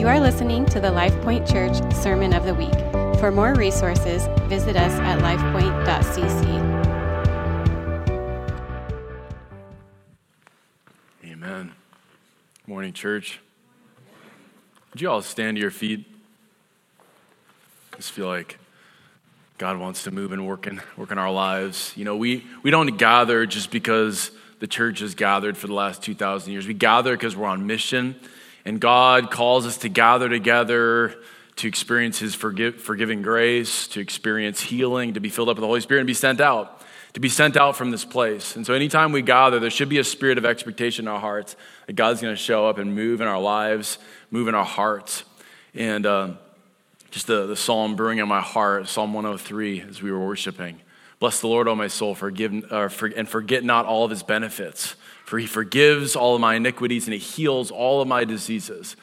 You are listening to the LifePoint Church Sermon of the Week. For more resources, visit us at lifepoint.cc. Amen. Morning, church. Would you all stand to your feet? I just feel like God wants to move and work in, work in our lives. You know, we, we don't gather just because the church has gathered for the last 2,000 years. We gather because we're on mission, and God calls us to gather together to experience His forgive, forgiving grace, to experience healing, to be filled up with the Holy Spirit, and be sent out, to be sent out from this place. And so, anytime we gather, there should be a spirit of expectation in our hearts that God's going to show up and move in our lives, move in our hearts. And, uh, just the, the psalm brewing in my heart, Psalm 103, as we were worshiping. Bless the Lord, O my soul, forgive, uh, for, and forget not all of his benefits, for he forgives all of my iniquities and he heals all of my diseases.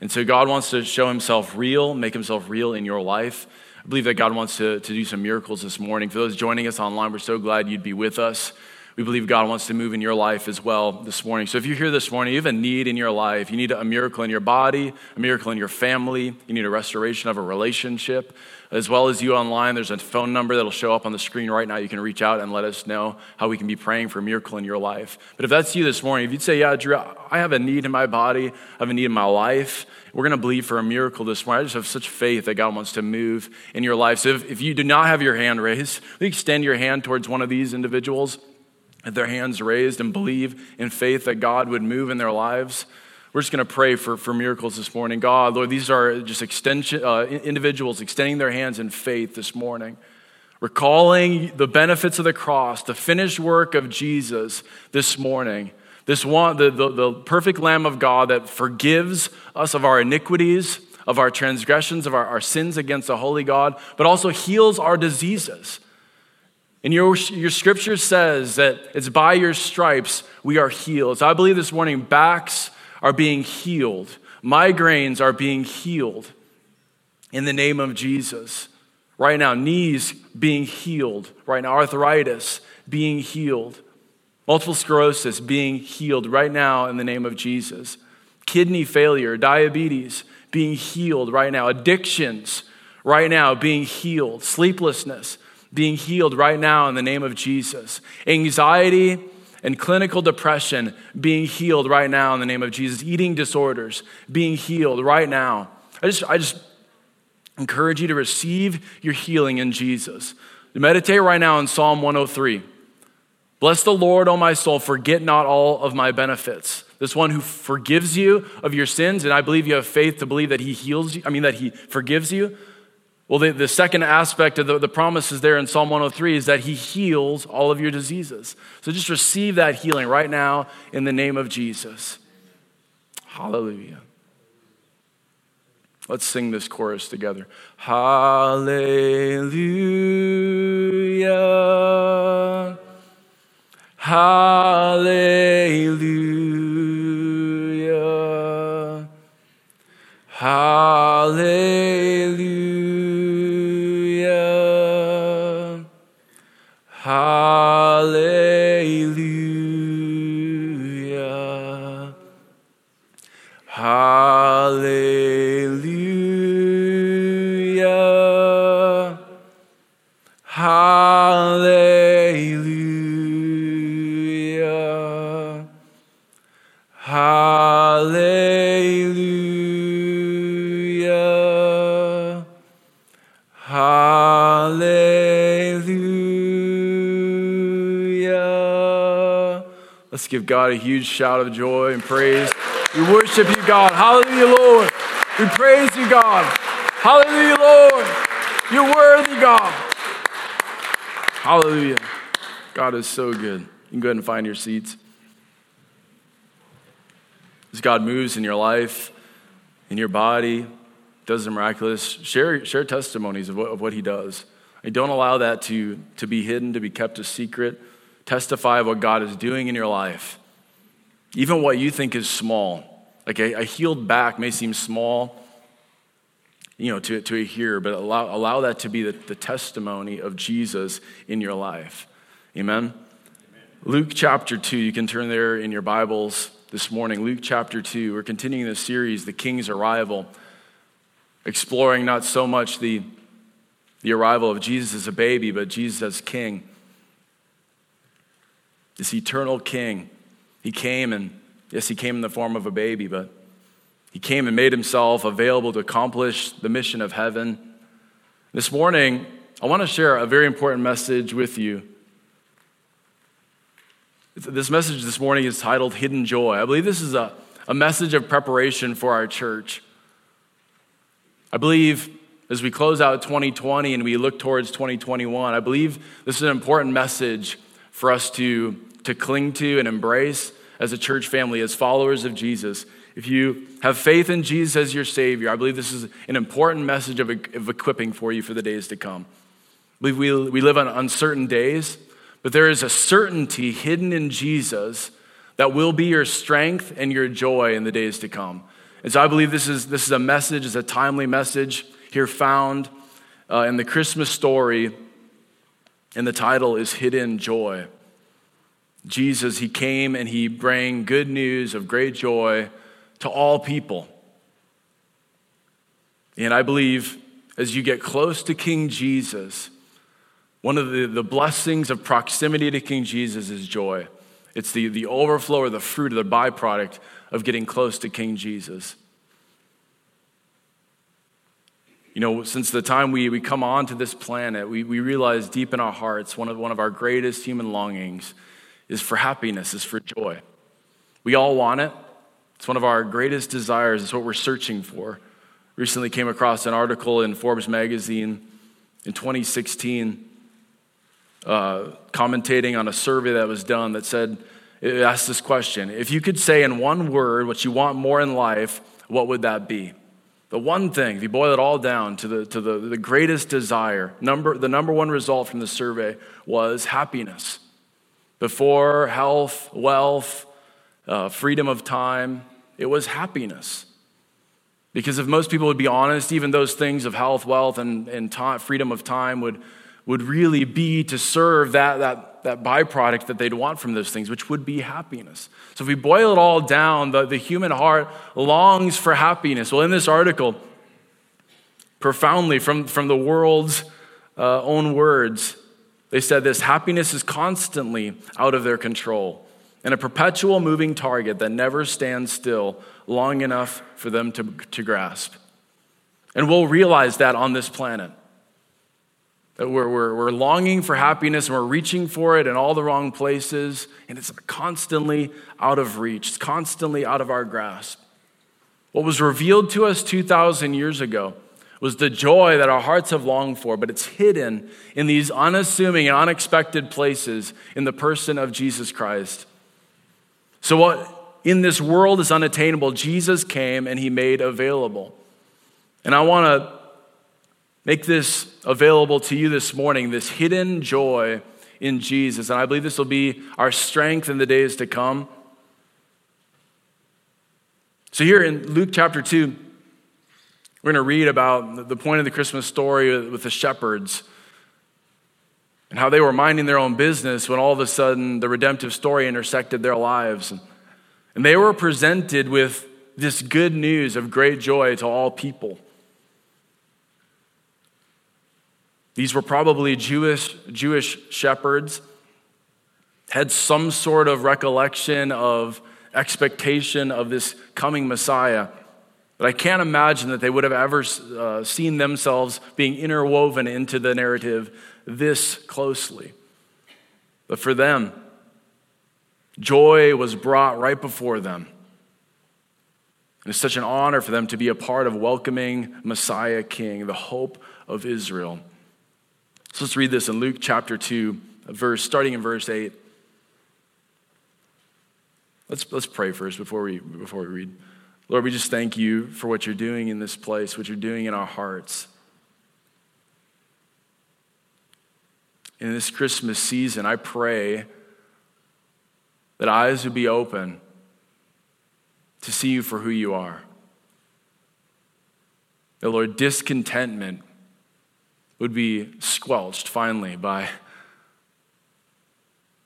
And so God wants to show himself real, make himself real in your life. I believe that God wants to, to do some miracles this morning. For those joining us online, we're so glad you'd be with us. We believe God wants to move in your life as well this morning. So if you're here this morning, you have a need in your life. You need a miracle in your body, a miracle in your family. You need a restoration of a relationship. As well as you online, there's a phone number that'll show up on the screen right now. You can reach out and let us know how we can be praying for a miracle in your life. But if that's you this morning, if you'd say, Yeah, Drew, I have a need in my body, I have a need in my life, we're going to believe for a miracle this morning. I just have such faith that God wants to move in your life. So if, if you do not have your hand raised, extend your hand towards one of these individuals their hands raised and believe in faith that God would move in their lives. We're just going to pray for, for miracles this morning. God, Lord, these are just extension, uh, individuals extending their hands in faith this morning, recalling the benefits of the cross, the finished work of Jesus this morning. This one, the, the, the perfect Lamb of God that forgives us of our iniquities, of our transgressions, of our, our sins against the holy God, but also heals our diseases. And your, your scripture says that it's by your stripes we are healed. So I believe this morning backs are being healed, migraines are being healed in the name of Jesus. Right now, knees being healed. Right now, arthritis being healed. Multiple sclerosis being healed right now in the name of Jesus. Kidney failure, diabetes being healed right now. Addictions right now being healed. Sleeplessness being healed right now in the name of Jesus. Anxiety and clinical depression being healed right now in the name of Jesus. Eating disorders being healed right now. I just, I just encourage you to receive your healing in Jesus. Meditate right now in Psalm 103. Bless the Lord, O my soul, forget not all of my benefits. This one who forgives you of your sins, and I believe you have faith to believe that he heals you, I mean, that he forgives you. Well, the, the second aspect of the, the promises there in Psalm 103 is that he heals all of your diseases. So just receive that healing right now in the name of Jesus. Hallelujah. Let's sing this chorus together. Hallelujah. Hallelujah. Hallelujah. Let's give God a huge shout of joy and praise. We worship you, God. Hallelujah, Lord. We praise you, God. Hallelujah, Lord. You're worthy, God. Hallelujah. God is so good. You can go ahead and find your seats. As God moves in your life, in your body, does the miraculous, share, share testimonies of what, of what He does. And don't allow that to, to be hidden, to be kept a secret. Testify of what God is doing in your life, even what you think is small. Like a, a healed back may seem small, you know, to, to a hearer, but allow, allow that to be the, the testimony of Jesus in your life. Amen? Amen? Luke chapter 2, you can turn there in your Bibles this morning, Luke chapter 2. We're continuing this series, The King's Arrival, exploring not so much the, the arrival of Jesus as a baby, but Jesus as king. This eternal king. He came, and yes, he came in the form of a baby, but he came and made himself available to accomplish the mission of heaven. This morning, I want to share a very important message with you this message this morning is titled Hidden Joy. I believe this is a, a message of preparation for our church. I believe as we close out 2020 and we look towards 2021, I believe this is an important message for us to, to cling to and embrace as a church family, as followers of Jesus. If you have faith in Jesus as your Savior, I believe this is an important message of, of equipping for you for the days to come. Believe we, we live on uncertain days. But there is a certainty hidden in Jesus that will be your strength and your joy in the days to come. And so I believe this is, this is a message, is a timely message here found uh, in the Christmas story. And the title is Hidden Joy. Jesus, he came and he bring good news of great joy to all people. And I believe as you get close to King Jesus, one of the, the blessings of proximity to King Jesus is joy. It's the, the overflow or the fruit or the byproduct of getting close to King Jesus. You know, since the time we, we come onto this planet, we, we realize deep in our hearts one of, one of our greatest human longings is for happiness, is for joy. We all want it. It's one of our greatest desires. It's what we're searching for. Recently came across an article in Forbes magazine in 2016 uh, commentating on a survey that was done that said, it asked this question If you could say in one word what you want more in life, what would that be? The one thing, if you boil it all down to the, to the, the greatest desire, number, the number one result from the survey was happiness. Before health, wealth, uh, freedom of time, it was happiness. Because if most people would be honest, even those things of health, wealth, and, and time, freedom of time would, would really be to serve that, that, that byproduct that they'd want from those things, which would be happiness. So if we boil it all down, the, the human heart longs for happiness. Well, in this article, profoundly from, from the world's uh, own words, they said this happiness is constantly out of their control and a perpetual moving target that never stands still long enough for them to, to grasp. And we'll realize that on this planet. That we're, we're, we're longing for happiness and we're reaching for it in all the wrong places, and it's constantly out of reach, it's constantly out of our grasp. What was revealed to us 2,000 years ago was the joy that our hearts have longed for, but it's hidden in these unassuming and unexpected places in the person of Jesus Christ. So, what in this world is unattainable, Jesus came and he made available. And I want to Make this available to you this morning, this hidden joy in Jesus. And I believe this will be our strength in the days to come. So, here in Luke chapter 2, we're going to read about the point of the Christmas story with the shepherds and how they were minding their own business when all of a sudden the redemptive story intersected their lives. And they were presented with this good news of great joy to all people. These were probably Jewish, Jewish shepherds, had some sort of recollection of expectation of this coming Messiah. But I can't imagine that they would have ever uh, seen themselves being interwoven into the narrative this closely. But for them, joy was brought right before them. And it's such an honor for them to be a part of welcoming Messiah King, the hope of Israel. So let's read this in Luke chapter 2, verse, starting in verse 8. Let's, let's pray first before we, before we read. Lord, we just thank you for what you're doing in this place, what you're doing in our hearts. In this Christmas season, I pray that eyes would be open to see you for who you are. That, Lord, discontentment would be squelched finally by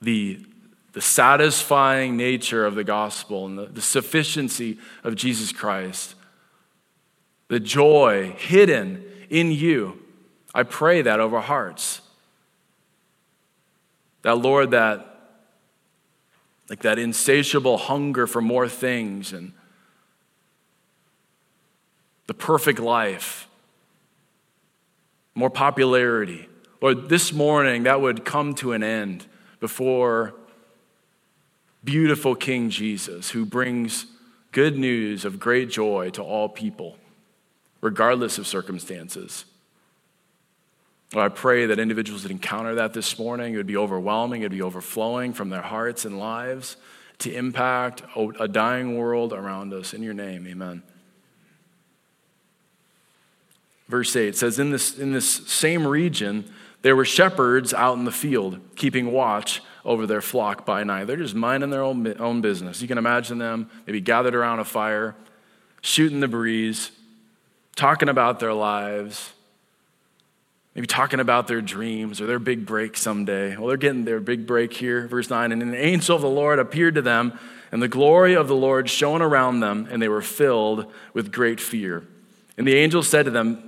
the, the satisfying nature of the gospel and the, the sufficiency of Jesus Christ, the joy hidden in you. I pray that over hearts. That, Lord, that like that insatiable hunger for more things and the perfect life, more popularity. Lord, this morning that would come to an end before beautiful King Jesus, who brings good news of great joy to all people, regardless of circumstances. Lord, I pray that individuals that encounter that this morning, it would be overwhelming, it would be overflowing from their hearts and lives to impact a dying world around us. In your name, amen. Verse 8 says, In this, in this same region, there were shepherds out in the field, keeping watch over their flock by night. They're just minding their own, own business. You can imagine them maybe gathered around a fire, shooting the breeze, talking about their lives maybe talking about their dreams or their big break someday. Well, they're getting their big break here, verse 9. And an angel of the Lord appeared to them, and the glory of the Lord shone around them, and they were filled with great fear. And the angel said to them,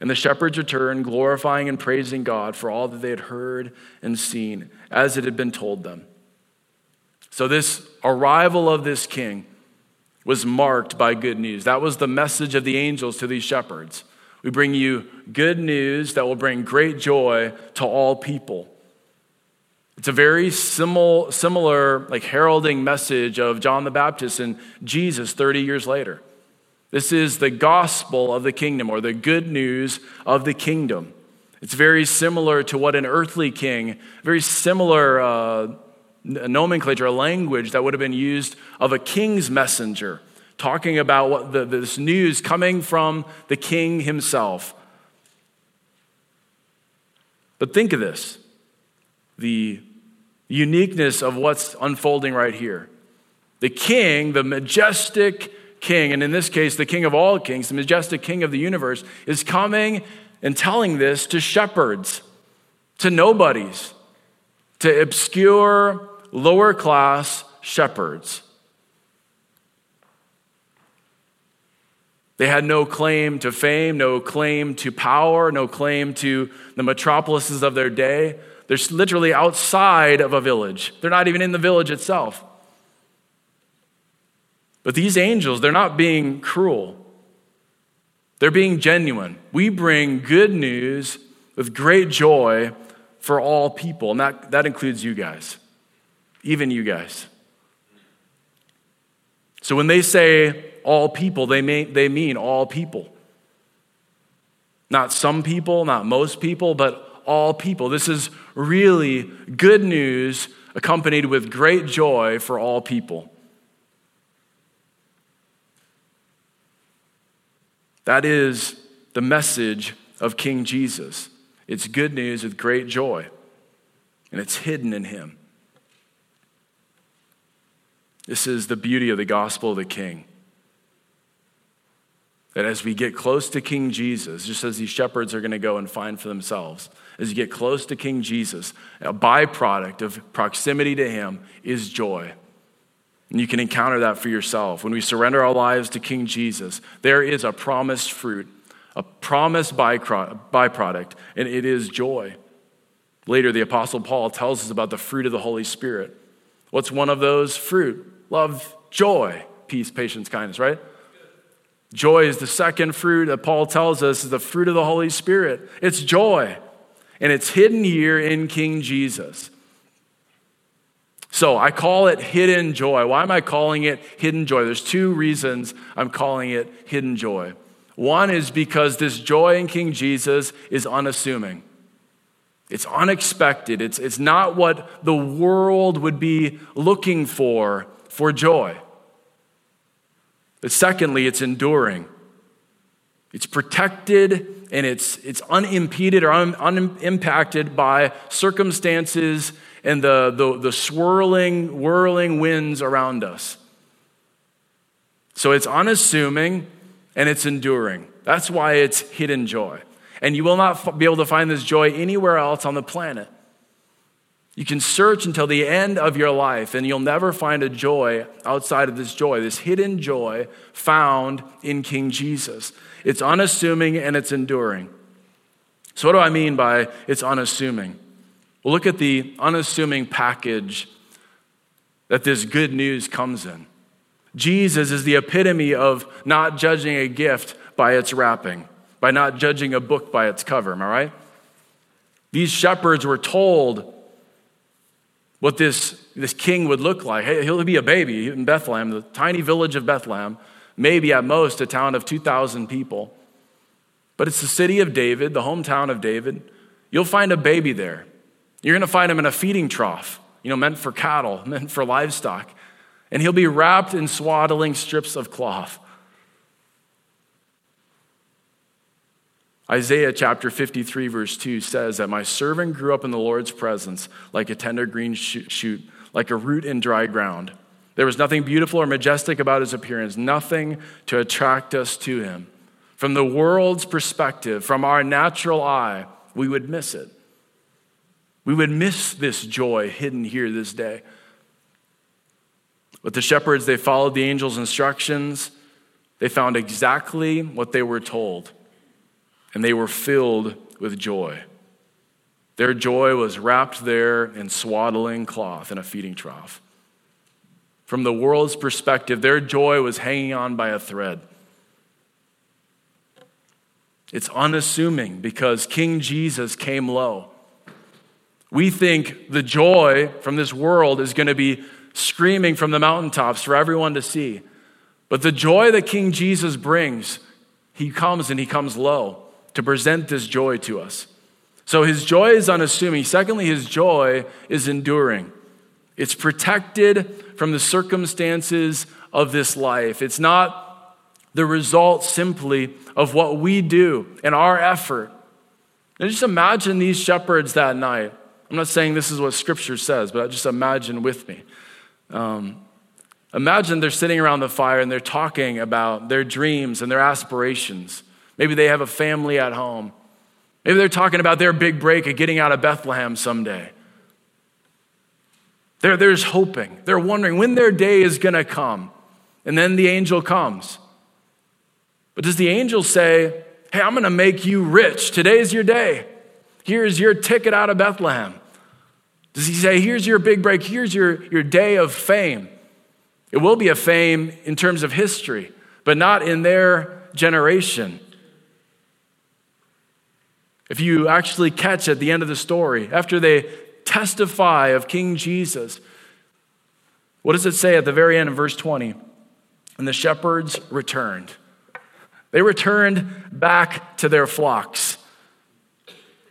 And the shepherds returned, glorifying and praising God for all that they had heard and seen, as it had been told them. So, this arrival of this king was marked by good news. That was the message of the angels to these shepherds. We bring you good news that will bring great joy to all people. It's a very similar, similar like heralding message of John the Baptist and Jesus 30 years later. This is the gospel of the kingdom or the good news of the kingdom. It's very similar to what an earthly king, very similar uh, nomenclature, language that would have been used of a king's messenger talking about what the, this news coming from the king himself. But think of this the uniqueness of what's unfolding right here. The king, the majestic king, and in this case, the king of all kings, the majestic king of the universe, is coming and telling this to shepherds, to nobodies, to obscure, lower class shepherds. They had no claim to fame, no claim to power, no claim to the metropolises of their day. They're literally outside of a village. They're not even in the village itself. But these angels, they're not being cruel. They're being genuine. We bring good news with great joy for all people, and that, that includes you guys, even you guys. So when they say all people, they, may, they mean all people. Not some people, not most people, but all people. This is really good news accompanied with great joy for all people. That is the message of King Jesus. It's good news with great joy, and it's hidden in him. This is the beauty of the gospel of the King that as we get close to King Jesus, just as these shepherds are going to go and find for themselves, as you get close to King Jesus, a byproduct of proximity to him is joy. And you can encounter that for yourself. When we surrender our lives to King Jesus, there is a promised fruit, a promised byproduct, and it is joy. Later, the Apostle Paul tells us about the fruit of the Holy Spirit. What's one of those fruit? Love, joy, peace, patience, kindness, right? Joy is the second fruit that Paul tells us is the fruit of the Holy Spirit. It's joy, and it's hidden here in King Jesus. So I call it hidden joy. Why am I calling it hidden joy? There's two reasons I'm calling it hidden joy. One is because this joy in King Jesus is unassuming. It's unexpected. It's, it's not what the world would be looking for for joy. But secondly, it's enduring. It's protected and it's, it's unimpeded or un, unimpacted by circumstances and the, the, the swirling, whirling winds around us. So it's unassuming and it's enduring. That's why it's hidden joy. And you will not be able to find this joy anywhere else on the planet. You can search until the end of your life, and you'll never find a joy outside of this joy, this hidden joy found in King Jesus. It's unassuming and it's enduring. So, what do I mean by it's unassuming? Well, look at the unassuming package that this good news comes in. Jesus is the epitome of not judging a gift by its wrapping by not judging a book by its cover. Am I right? These shepherds were told what this, this king would look like. Hey, he'll be a baby in Bethlehem, the tiny village of Bethlehem, maybe at most a town of 2,000 people. But it's the city of David, the hometown of David. You'll find a baby there. You're going to find him in a feeding trough, you know, meant for cattle, meant for livestock. And he'll be wrapped in swaddling strips of cloth. Isaiah chapter 53, verse 2 says that my servant grew up in the Lord's presence like a tender green shoot, like a root in dry ground. There was nothing beautiful or majestic about his appearance, nothing to attract us to him. From the world's perspective, from our natural eye, we would miss it. We would miss this joy hidden here this day. But the shepherds, they followed the angel's instructions. They found exactly what they were told and they were filled with joy. Their joy was wrapped there in swaddling cloth in a feeding trough. From the world's perspective, their joy was hanging on by a thread. It's unassuming because King Jesus came low. We think the joy from this world is going to be screaming from the mountaintops for everyone to see. But the joy that King Jesus brings, he comes and he comes low to present this joy to us. So his joy is unassuming. Secondly, his joy is enduring. It's protected from the circumstances of this life. It's not the result simply of what we do and our effort. And just imagine these shepherds that night. I'm not saying this is what scripture says, but just imagine with me. Um, imagine they're sitting around the fire and they're talking about their dreams and their aspirations. Maybe they have a family at home. Maybe they're talking about their big break of getting out of Bethlehem someday. They're, they're just hoping. They're wondering when their day is going to come. And then the angel comes. But does the angel say, Hey, I'm going to make you rich. Today's your day. Here's your ticket out of Bethlehem. Does he say, Here's your big break. Here's your, your day of fame? It will be a fame in terms of history, but not in their generation. If you actually catch at the end of the story, after they testify of King Jesus, what does it say at the very end of verse 20? And the shepherds returned. They returned back to their flocks.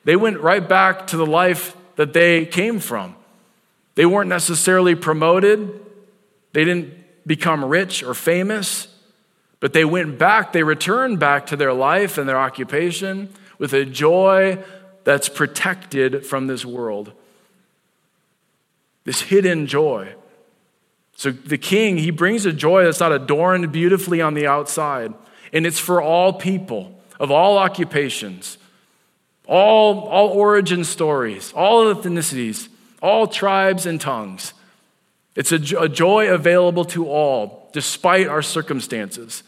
They went right back to the life that they came from. They weren't necessarily promoted, they didn't become rich or famous, but they went back, they returned back to their life and their occupation with a joy that's protected from this world. This hidden joy. So the king, he brings a joy that's not adorned beautifully on the outside, and it's for all people of all occupations, all, all origin stories, all ethnicities, all tribes and tongues. It's a, a joy available to all, despite our circumstances.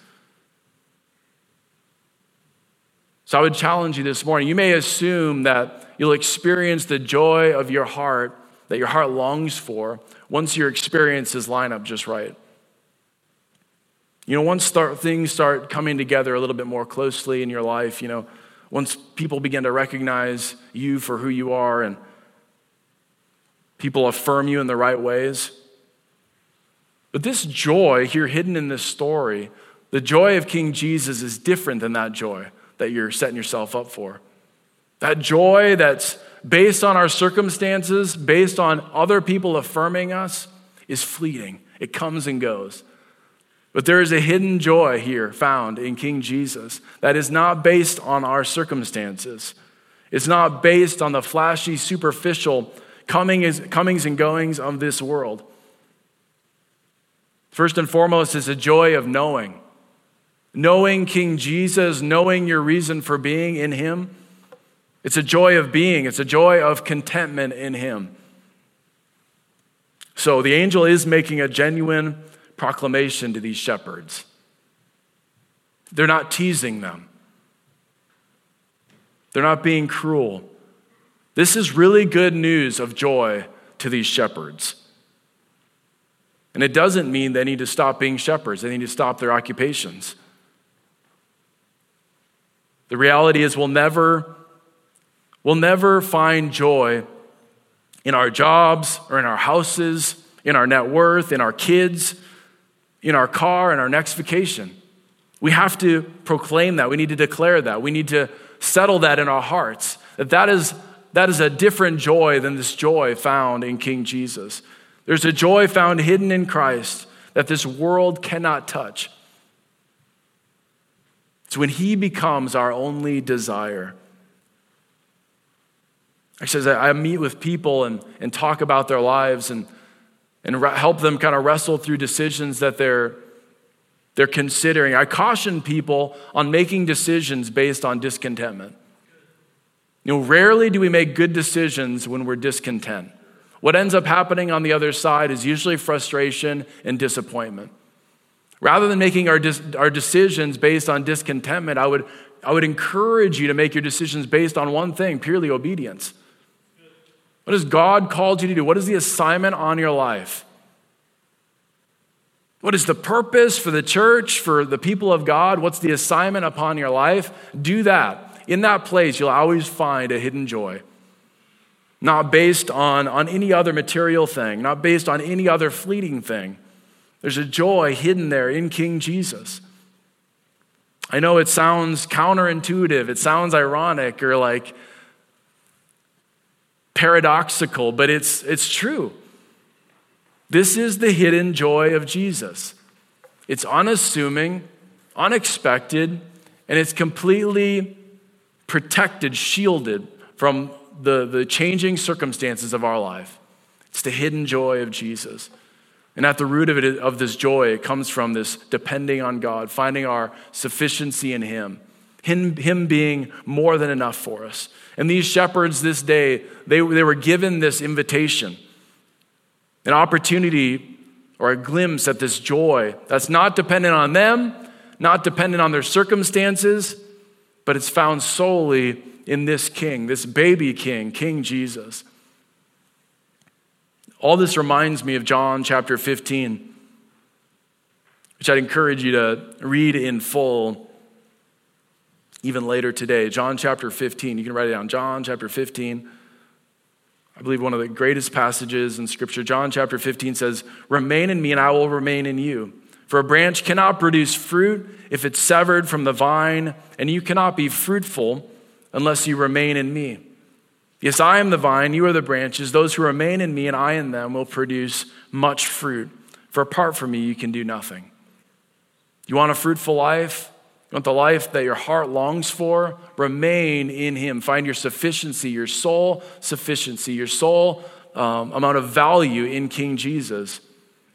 So I would challenge you this morning. You may assume that you'll experience the joy of your heart that your heart longs for once your experiences line up just right. You know, once start, things start coming together a little bit more closely in your life, you know, once people begin to recognize you for who you are and people affirm you in the right ways. But this joy here hidden in this story, the joy of King Jesus is different than that joy that you're setting yourself up for. That joy that's based on our circumstances, based on other people affirming us, is fleeting. It comes and goes. But there is a hidden joy here found in King Jesus that is not based on our circumstances. It's not based on the flashy, superficial comings and goings of this world. First and foremost is a joy of knowing. Knowing King Jesus, knowing your reason for being in Him. It's a joy of being, it's a joy of contentment in Him. So the angel is making a genuine proclamation to these shepherds. They're not teasing them, they're not being cruel. This is really good news of joy to these shepherds. And it doesn't mean they need to stop being shepherds, they need to stop their occupations. The reality is, we'll never, we'll never find joy in our jobs or in our houses, in our net worth, in our kids, in our car, in our next vacation. We have to proclaim that. We need to declare that. We need to settle that in our hearts. That that is, that is a different joy than this joy found in King Jesus. There's a joy found hidden in Christ that this world cannot touch. It's when He becomes our only desire. Actually, I meet with people and, and talk about their lives and and help them kind of wrestle through decisions that they're, they're considering. I caution people on making decisions based on discontentment. You know, rarely do we make good decisions when we're discontent. What ends up happening on the other side is usually frustration and disappointment. Rather than making our, our decisions based on discontentment, I would, I would encourage you to make your decisions based on one thing purely obedience. What has God called you to do? What is the assignment on your life? What is the purpose for the church, for the people of God? What's the assignment upon your life? Do that. In that place, you'll always find a hidden joy. Not based on, on any other material thing, not based on any other fleeting thing. There's a joy hidden there in King Jesus. I know it sounds counterintuitive, it sounds ironic, or like paradoxical, but it's, it's true. This is the hidden joy of Jesus. It's unassuming, unexpected, and it's completely protected, shielded from the, the changing circumstances of our life. It's the hidden joy of Jesus. And at the root of it, of this joy, it comes from this depending on God, finding our sufficiency in Him, Him, him being more than enough for us. And these shepherds this day, they, they were given this invitation, an opportunity or a glimpse at this joy that's not dependent on them, not dependent on their circumstances, but it's found solely in this king, this baby king, King Jesus. All this reminds me of John chapter 15, which I'd encourage you to read in full even later today. John chapter 15, you can write it down. John chapter 15. I believe one of the greatest passages in Scripture. John chapter 15 says, Remain in me, and I will remain in you. For a branch cannot produce fruit if it's severed from the vine, and you cannot be fruitful unless you remain in me. Yes, I am the vine, you are the branches. Those who remain in me and I in them will produce much fruit. For apart from me, you can do nothing. You want a fruitful life? You want the life that your heart longs for? Remain in Him. Find your sufficiency, your soul sufficiency, your soul um, amount of value in King Jesus.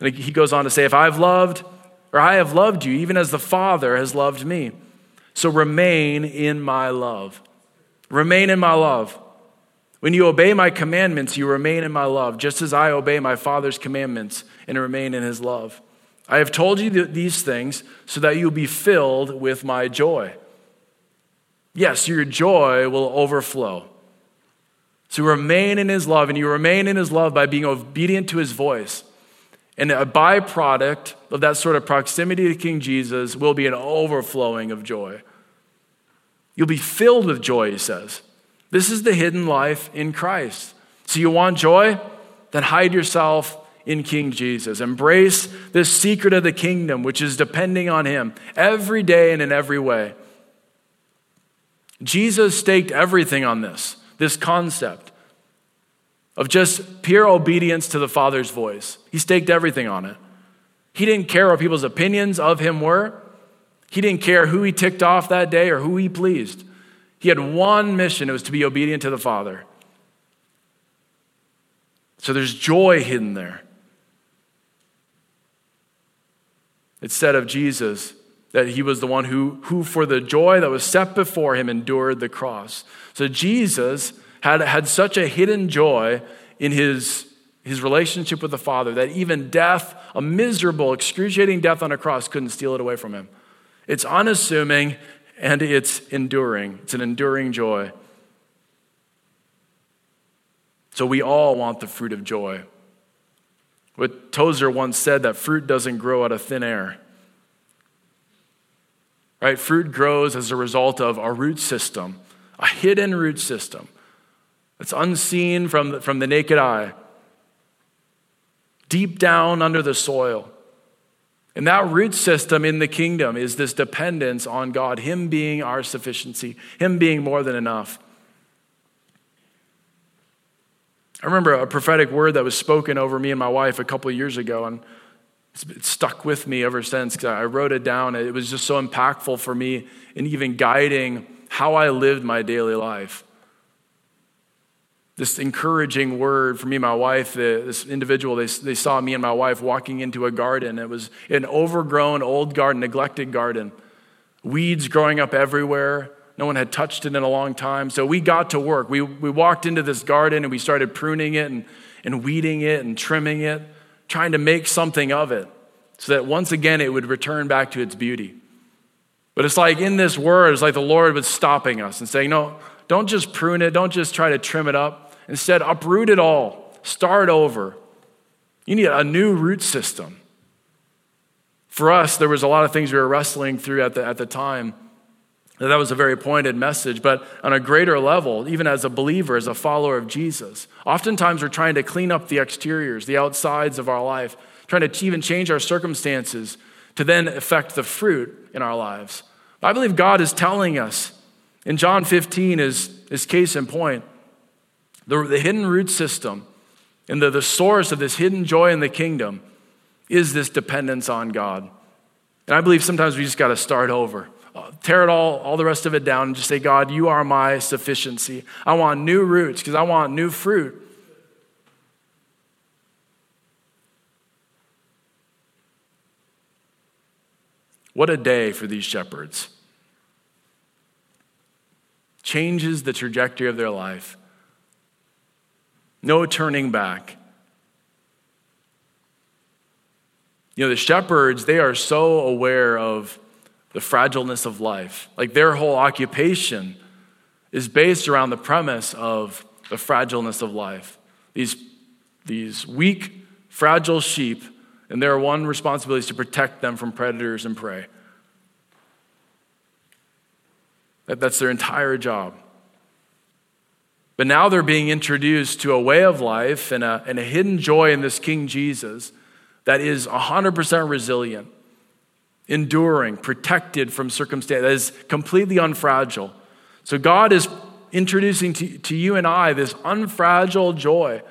And he goes on to say, If I've loved, or I have loved you, even as the Father has loved me. So remain in my love. Remain in my love. When you obey my commandments, you remain in my love, just as I obey my Father's commandments and remain in his love. I have told you these things so that you'll be filled with my joy. Yes, your joy will overflow. So remain in his love, and you remain in his love by being obedient to his voice. And a byproduct of that sort of proximity to King Jesus will be an overflowing of joy. You'll be filled with joy, he says. This is the hidden life in Christ. So you want joy? Then hide yourself in King Jesus. Embrace this secret of the kingdom, which is depending on him every day and in every way. Jesus staked everything on this, this concept of just pure obedience to the Father's voice. He staked everything on it. He didn't care what people's opinions of him were. He didn't care who he ticked off that day or who he pleased. He had one mission it was to be obedient to the Father. So there's joy hidden there. It said of Jesus that he was the one who, who, for the joy that was set before him, endured the cross. So Jesus had, had such a hidden joy in his, his relationship with the Father that even death, a miserable, excruciating death on a cross, couldn't steal it away from him. It's unassuming and it's enduring. It's an enduring joy. So we all want the fruit of joy. But Tozer once said that fruit doesn't grow out of thin air. Right? Fruit grows as a result of a root system, a hidden root system. It's unseen from the, from the naked eye, deep down under the soil. And that root system in the kingdom is this dependence on God, Him being our sufficiency, Him being more than enough. I remember a prophetic word that was spoken over me and my wife a couple years ago, and it's stuck with me ever since because I wrote it down. It was just so impactful for me in even guiding how I lived my daily life this encouraging word for me and my wife. this individual, they, they saw me and my wife walking into a garden. It was an overgrown, old garden, neglected garden. Weeds growing up everywhere. No one had touched it in a long time. So we got to work. We, we walked into this garden and we started pruning it and, and weeding it and trimming it, trying to make something of it so that once again it would return back to its beauty. But it's like in this word, it's like the Lord was stopping us and saying, No, don't just prune it, don't just try to trim it up. Instead, uproot it all, start over. You need a new root system. For us, there was a lot of things we were wrestling through at the, at the time. That was a very pointed message, but on a greater level, even as a believer, as a follower of Jesus, oftentimes we're trying to clean up the exteriors, the outsides of our life, trying to even change our circumstances to then affect the fruit in our lives. I believe God is telling us, in John 15 is, is case in point, the, the hidden root system and the, the source of this hidden joy in the kingdom is this dependence on God. And I believe sometimes we just got to start over. Tear it all, all the rest of it down, and just say, God, you are my sufficiency. I want new roots because I want new fruit. What a day for these shepherds. Changes the trajectory of their life. No turning back. You know, the shepherds, they are so aware of the fragileness of life. Like their whole occupation is based around the premise of the fragileness of life. These, these weak, fragile sheep, and their one responsibility is to protect them from predators and prey. That, that's their entire job. But now they're being introduced to a way of life and a, and a hidden joy in this King Jesus that is 100% resilient, enduring, protected from circumstance, that is completely unfragile. So God is introducing to, to you and I this unfragile joy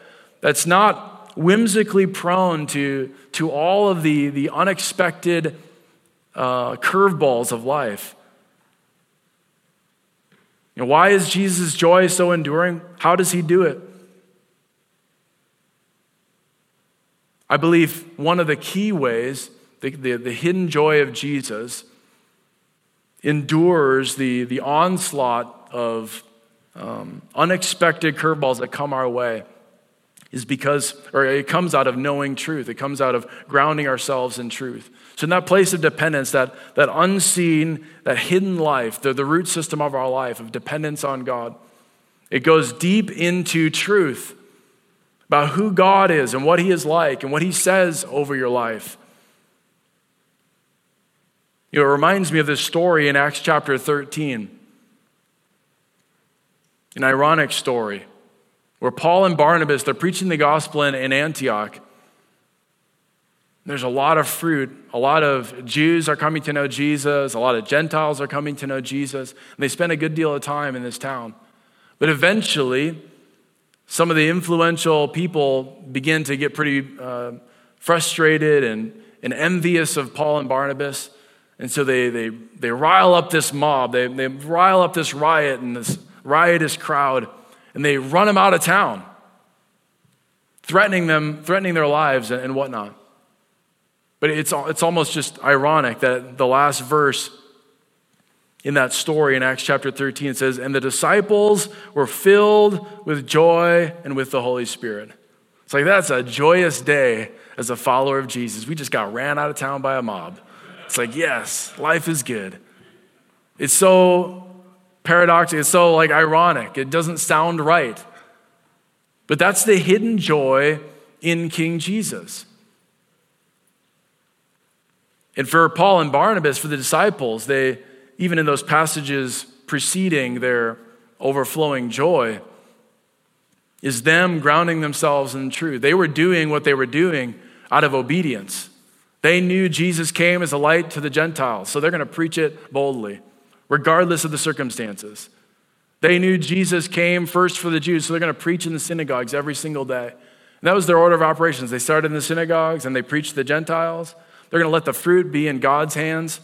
that's not whimsically prone to, to all of the, the unexpected uh, curveballs of life. You know, why is Jesus' joy so enduring? How does he do it? I believe one of the key ways, the, the, the hidden joy of Jesus, endures the, the onslaught of um, unexpected curveballs that come our way is because, or it comes out of knowing truth. It comes out of grounding ourselves in truth. So, in that place of dependence, that, that unseen, that hidden life, the, the root system of our life of dependence on God, it goes deep into truth about who God is and what He is like and what He says over your life. You know, it reminds me of this story in Acts chapter 13. An ironic story where Paul and Barnabas, they're preaching the gospel in, in Antioch. There's a lot of fruit. A lot of Jews are coming to know Jesus. A lot of Gentiles are coming to know Jesus. And they spend a good deal of time in this town. But eventually, some of the influential people begin to get pretty uh, frustrated and, and envious of Paul and Barnabas. And so they, they, they rile up this mob, they, they rile up this riot and this riotous crowd, and they run them out of town, threatening them, threatening their lives and, and whatnot. But it's, it's almost just ironic that the last verse in that story in Acts chapter 13 says, And the disciples were filled with joy and with the Holy Spirit. It's like that's a joyous day as a follower of Jesus. We just got ran out of town by a mob. It's like, yes, life is good. It's so paradoxical, it's so like ironic. It doesn't sound right. But that's the hidden joy in King Jesus. And for Paul and Barnabas, for the disciples, they, even in those passages preceding their overflowing joy, is them grounding themselves in truth. They were doing what they were doing out of obedience. They knew Jesus came as a light to the Gentiles, so they're going to preach it boldly, regardless of the circumstances. They knew Jesus came first for the Jews, so they're going to preach in the synagogues every single day. And that was their order of operations. They started in the synagogues and they preached to the Gentiles. They're going to let the fruit be in God's hands.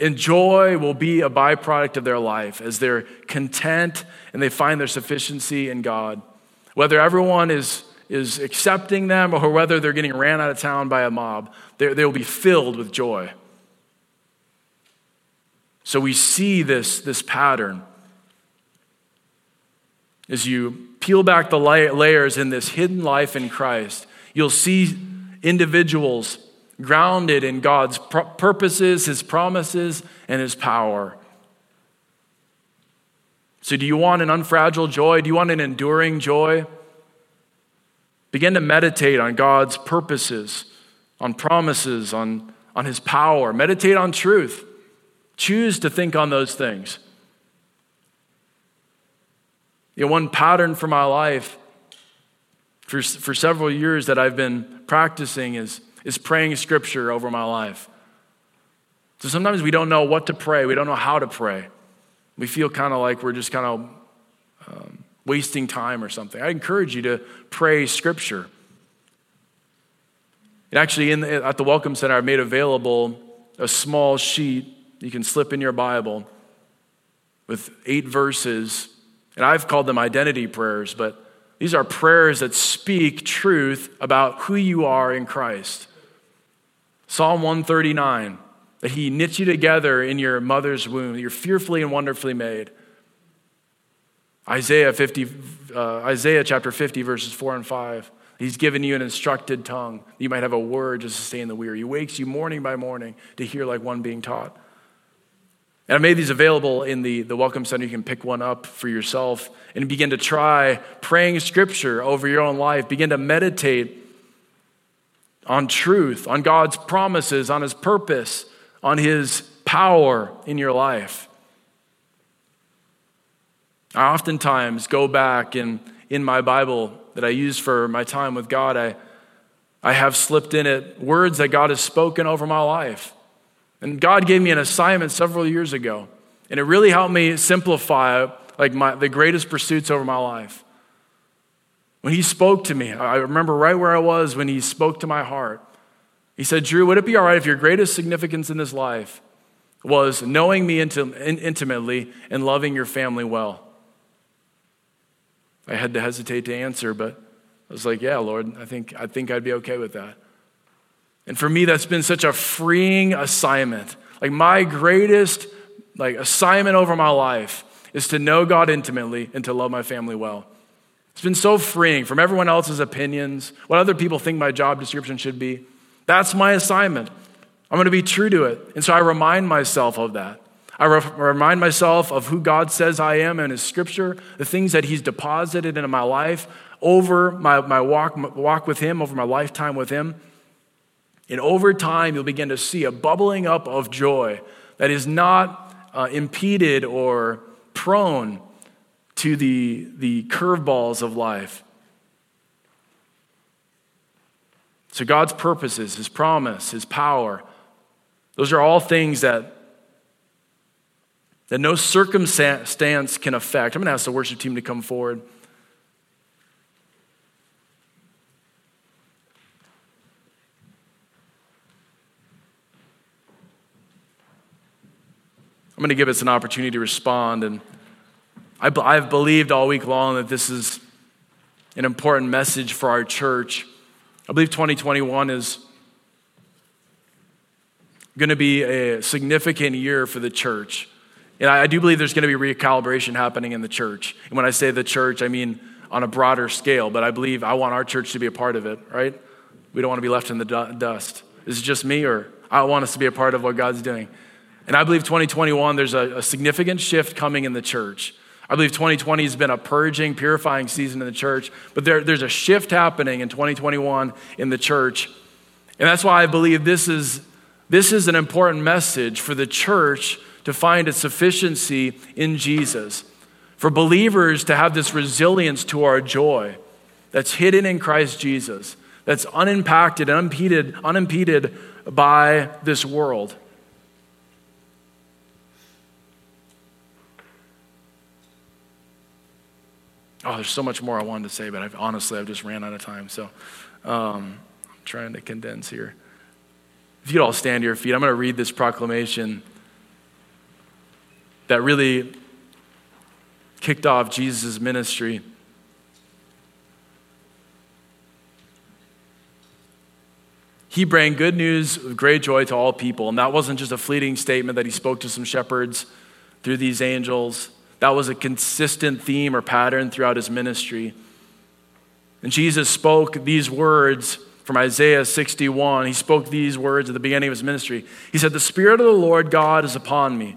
And joy will be a byproduct of their life as they're content and they find their sufficiency in God. Whether everyone is is accepting them or whether they're getting ran out of town by a mob, they will be filled with joy. So we see this, this pattern. As you peel back the layers in this hidden life in Christ, you'll see individuals grounded in God's purposes, His promises, and His power. So, do you want an unfragile joy? Do you want an enduring joy? Begin to meditate on God's purposes, on promises, on, on His power. Meditate on truth. Choose to think on those things. You know, one pattern for my life for, for several years that I've been practicing is, is praying scripture over my life. So sometimes we don't know what to pray, we don't know how to pray. We feel kind of like we're just kind of um, wasting time or something. I encourage you to pray scripture. And actually, in the, at the Welcome Center, I've made available a small sheet you can slip in your Bible with eight verses. And I've called them identity prayers, but these are prayers that speak truth about who you are in Christ. Psalm 139, that He knits you together in your mother's womb, you're fearfully and wonderfully made. Isaiah 50, uh, Isaiah chapter 50, verses 4 and 5. He's given you an instructed tongue. You might have a word to sustain the weary. He wakes you morning by morning to hear like one being taught. And I made these available in the, the Welcome Center. You can pick one up for yourself and begin to try praying scripture over your own life. Begin to meditate on truth, on God's promises, on His purpose, on His power in your life. I oftentimes go back and in my Bible that I use for my time with God, I, I have slipped in it words that God has spoken over my life. And God gave me an assignment several years ago, and it really helped me simplify like my, the greatest pursuits over my life. When he spoke to me, I remember right where I was when he spoke to my heart. He said, Drew, would it be all right if your greatest significance in this life was knowing me intimately and loving your family well? I had to hesitate to answer, but I was like, yeah, Lord, I think, I think I'd be okay with that. And for me, that's been such a freeing assignment. Like my greatest like assignment over my life is to know God intimately and to love my family well. It's been so freeing from everyone else's opinions, what other people think my job description should be. That's my assignment. I'm going to be true to it. And so I remind myself of that. I re- remind myself of who God says I am in His scripture, the things that He's deposited into my life over my, my walk, walk with Him, over my lifetime with Him. And over time, you'll begin to see a bubbling up of joy that is not uh, impeded or prone to the, the curveballs of life. So, God's purposes, His promise, His power, those are all things that, that no circumstance can affect. I'm going to ask the worship team to come forward. I'm going to give us an opportunity to respond. And I've believed all week long that this is an important message for our church. I believe 2021 is going to be a significant year for the church. And I, do believe there's going to be recalibration happening in the church. And when I say the church, I mean on a broader scale, but I believe I want our church to be a part of it, right? We don't want to be left in the dust. Is it just me, or I want us to be a part of what God's doing? And I believe 2021, there's a, a significant shift coming in the church. I believe 2020 has been a purging, purifying season in the church, but there, there's a shift happening in 2021 in the church. And that's why I believe this is, this is an important message for the church to find its sufficiency in Jesus, for believers to have this resilience to our joy that's hidden in Christ Jesus, that's unimpacted unimpeded, unimpeded by this world. Oh, there's so much more I wanted to say, but I've, honestly, I've just ran out of time. So um, I'm trying to condense here. If you'd all stand to your feet, I'm going to read this proclamation that really kicked off Jesus' ministry. He brought good news of great joy to all people. And that wasn't just a fleeting statement that he spoke to some shepherds through these angels. That was a consistent theme or pattern throughout his ministry. And Jesus spoke these words from Isaiah 61. He spoke these words at the beginning of his ministry. He said, The Spirit of the Lord God is upon me,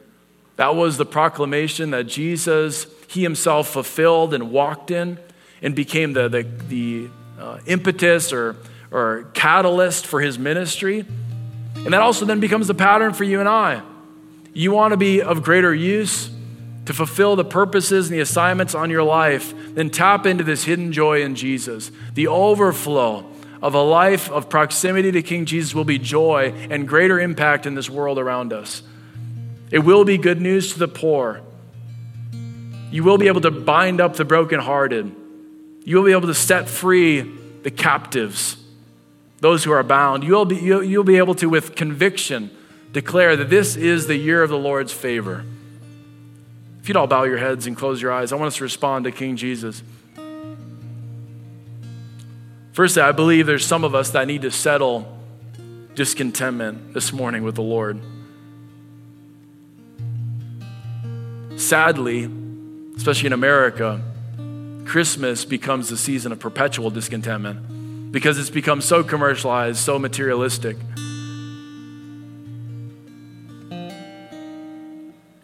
That was the proclamation that Jesus, he himself fulfilled and walked in and became the, the, the uh, impetus or, or catalyst for his ministry. And that also then becomes the pattern for you and I. You want to be of greater use? to fulfill the purposes and the assignments on your life, then tap into this hidden joy in Jesus. The overflow of a life of proximity to King Jesus will be joy and greater impact in this world around us. It will be good news to the poor. You will be able to bind up the brokenhearted. You will be able to set free the captives, those who are bound. You'll be, you'll be able to, with conviction, declare that this is the year of the Lord's favor. If you'd all bow your heads and close your eyes, I want us to respond to King Jesus. Firstly, I believe there's some of us that need to settle discontentment this morning with the Lord. Sadly, especially in America, Christmas becomes the season of perpetual discontentment because it's become so commercialized, so materialistic.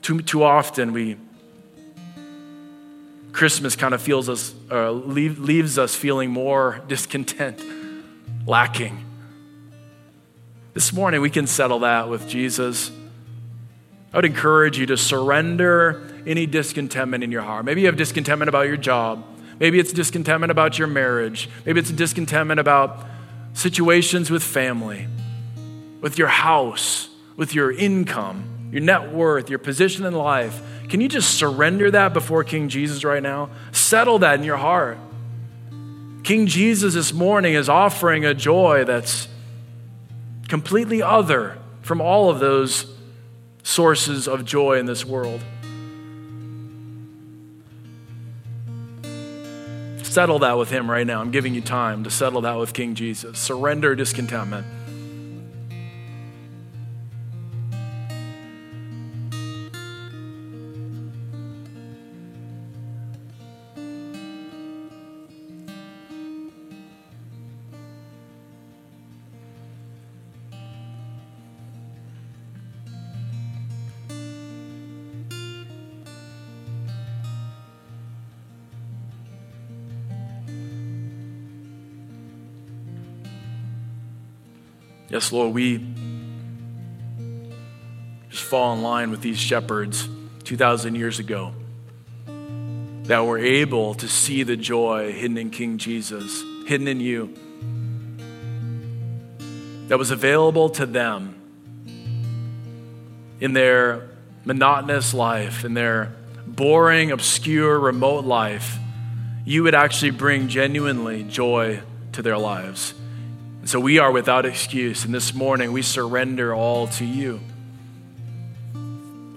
Too, too often we Christmas kind of feels us, uh, leave, leaves us feeling more discontent, lacking. This morning, we can settle that with Jesus. I would encourage you to surrender any discontentment in your heart. Maybe you have discontentment about your job. Maybe it's discontentment about your marriage. Maybe it's discontentment about situations with family, with your house, with your income, your net worth, your position in life. Can you just surrender that before King Jesus right now? Settle that in your heart. King Jesus this morning is offering a joy that's completely other from all of those sources of joy in this world. settle that with Him right now. I'm giving you time to settle that with King Jesus. Surrender discontentment. Yes, Lord, we just fall in line with these shepherds 2,000 years ago that were able to see the joy hidden in King Jesus, hidden in you, that was available to them in their monotonous life, in their boring, obscure, remote life. You would actually bring genuinely joy to their lives. So we are without excuse. And this morning, we surrender all to you.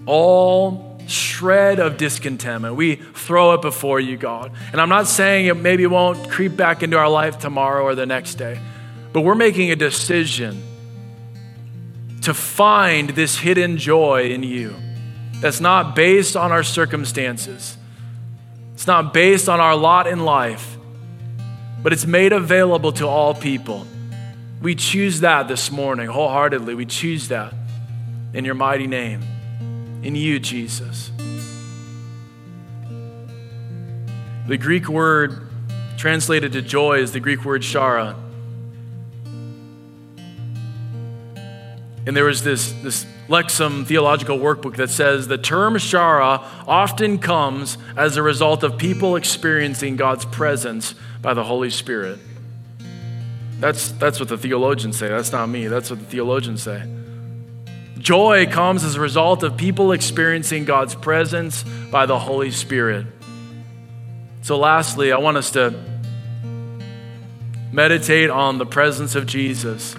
All shred of discontentment, we throw it before you, God. And I'm not saying it maybe won't creep back into our life tomorrow or the next day, but we're making a decision to find this hidden joy in you that's not based on our circumstances, it's not based on our lot in life, but it's made available to all people. We choose that this morning wholeheartedly. We choose that in your mighty name, in you, Jesus. The Greek word translated to joy is the Greek word chara. And there was this, this Lexham theological wordbook that says the term chara often comes as a result of people experiencing God's presence by the Holy Spirit. That's, that's what the theologians say. That's not me. That's what the theologians say. Joy comes as a result of people experiencing God's presence by the Holy Spirit. So, lastly, I want us to meditate on the presence of Jesus.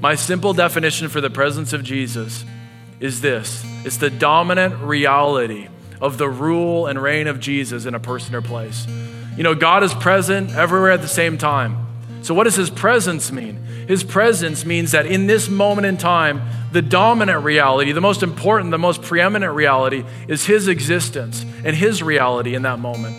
My simple definition for the presence of Jesus is this it's the dominant reality of the rule and reign of Jesus in a person or place. You know, God is present everywhere at the same time. So, what does his presence mean? His presence means that in this moment in time, the dominant reality, the most important, the most preeminent reality is his existence and his reality in that moment.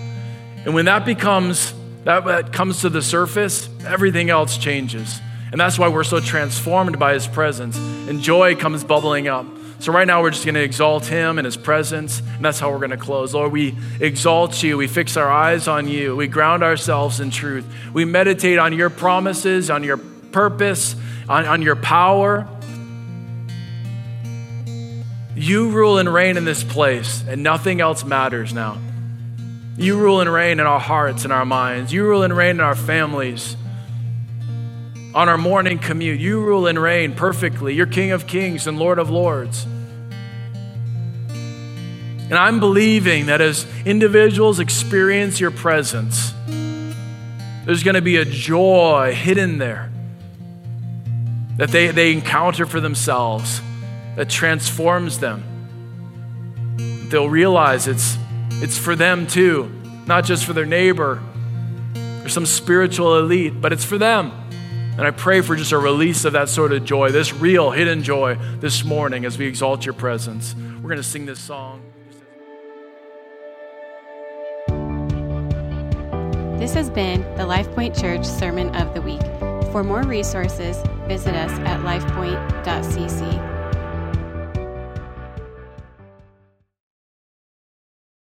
And when that becomes, that, that comes to the surface, everything else changes. And that's why we're so transformed by his presence. And joy comes bubbling up. So, right now, we're just going to exalt him and his presence, and that's how we're going to close. Lord, we exalt you. We fix our eyes on you. We ground ourselves in truth. We meditate on your promises, on your purpose, on, on your power. You rule and reign in this place, and nothing else matters now. You rule and reign in our hearts and our minds. You rule and reign in our families. On our morning commute, you rule and reign perfectly. You're King of kings and Lord of lords. And I'm believing that as individuals experience your presence, there's going to be a joy hidden there that they, they encounter for themselves that transforms them. They'll realize it's, it's for them too, not just for their neighbor or some spiritual elite, but it's for them. And I pray for just a release of that sort of joy, this real hidden joy this morning as we exalt your presence. We're going to sing this song. This has been the LifePoint Church Sermon of the Week. For more resources, visit us at lifepoint.cc.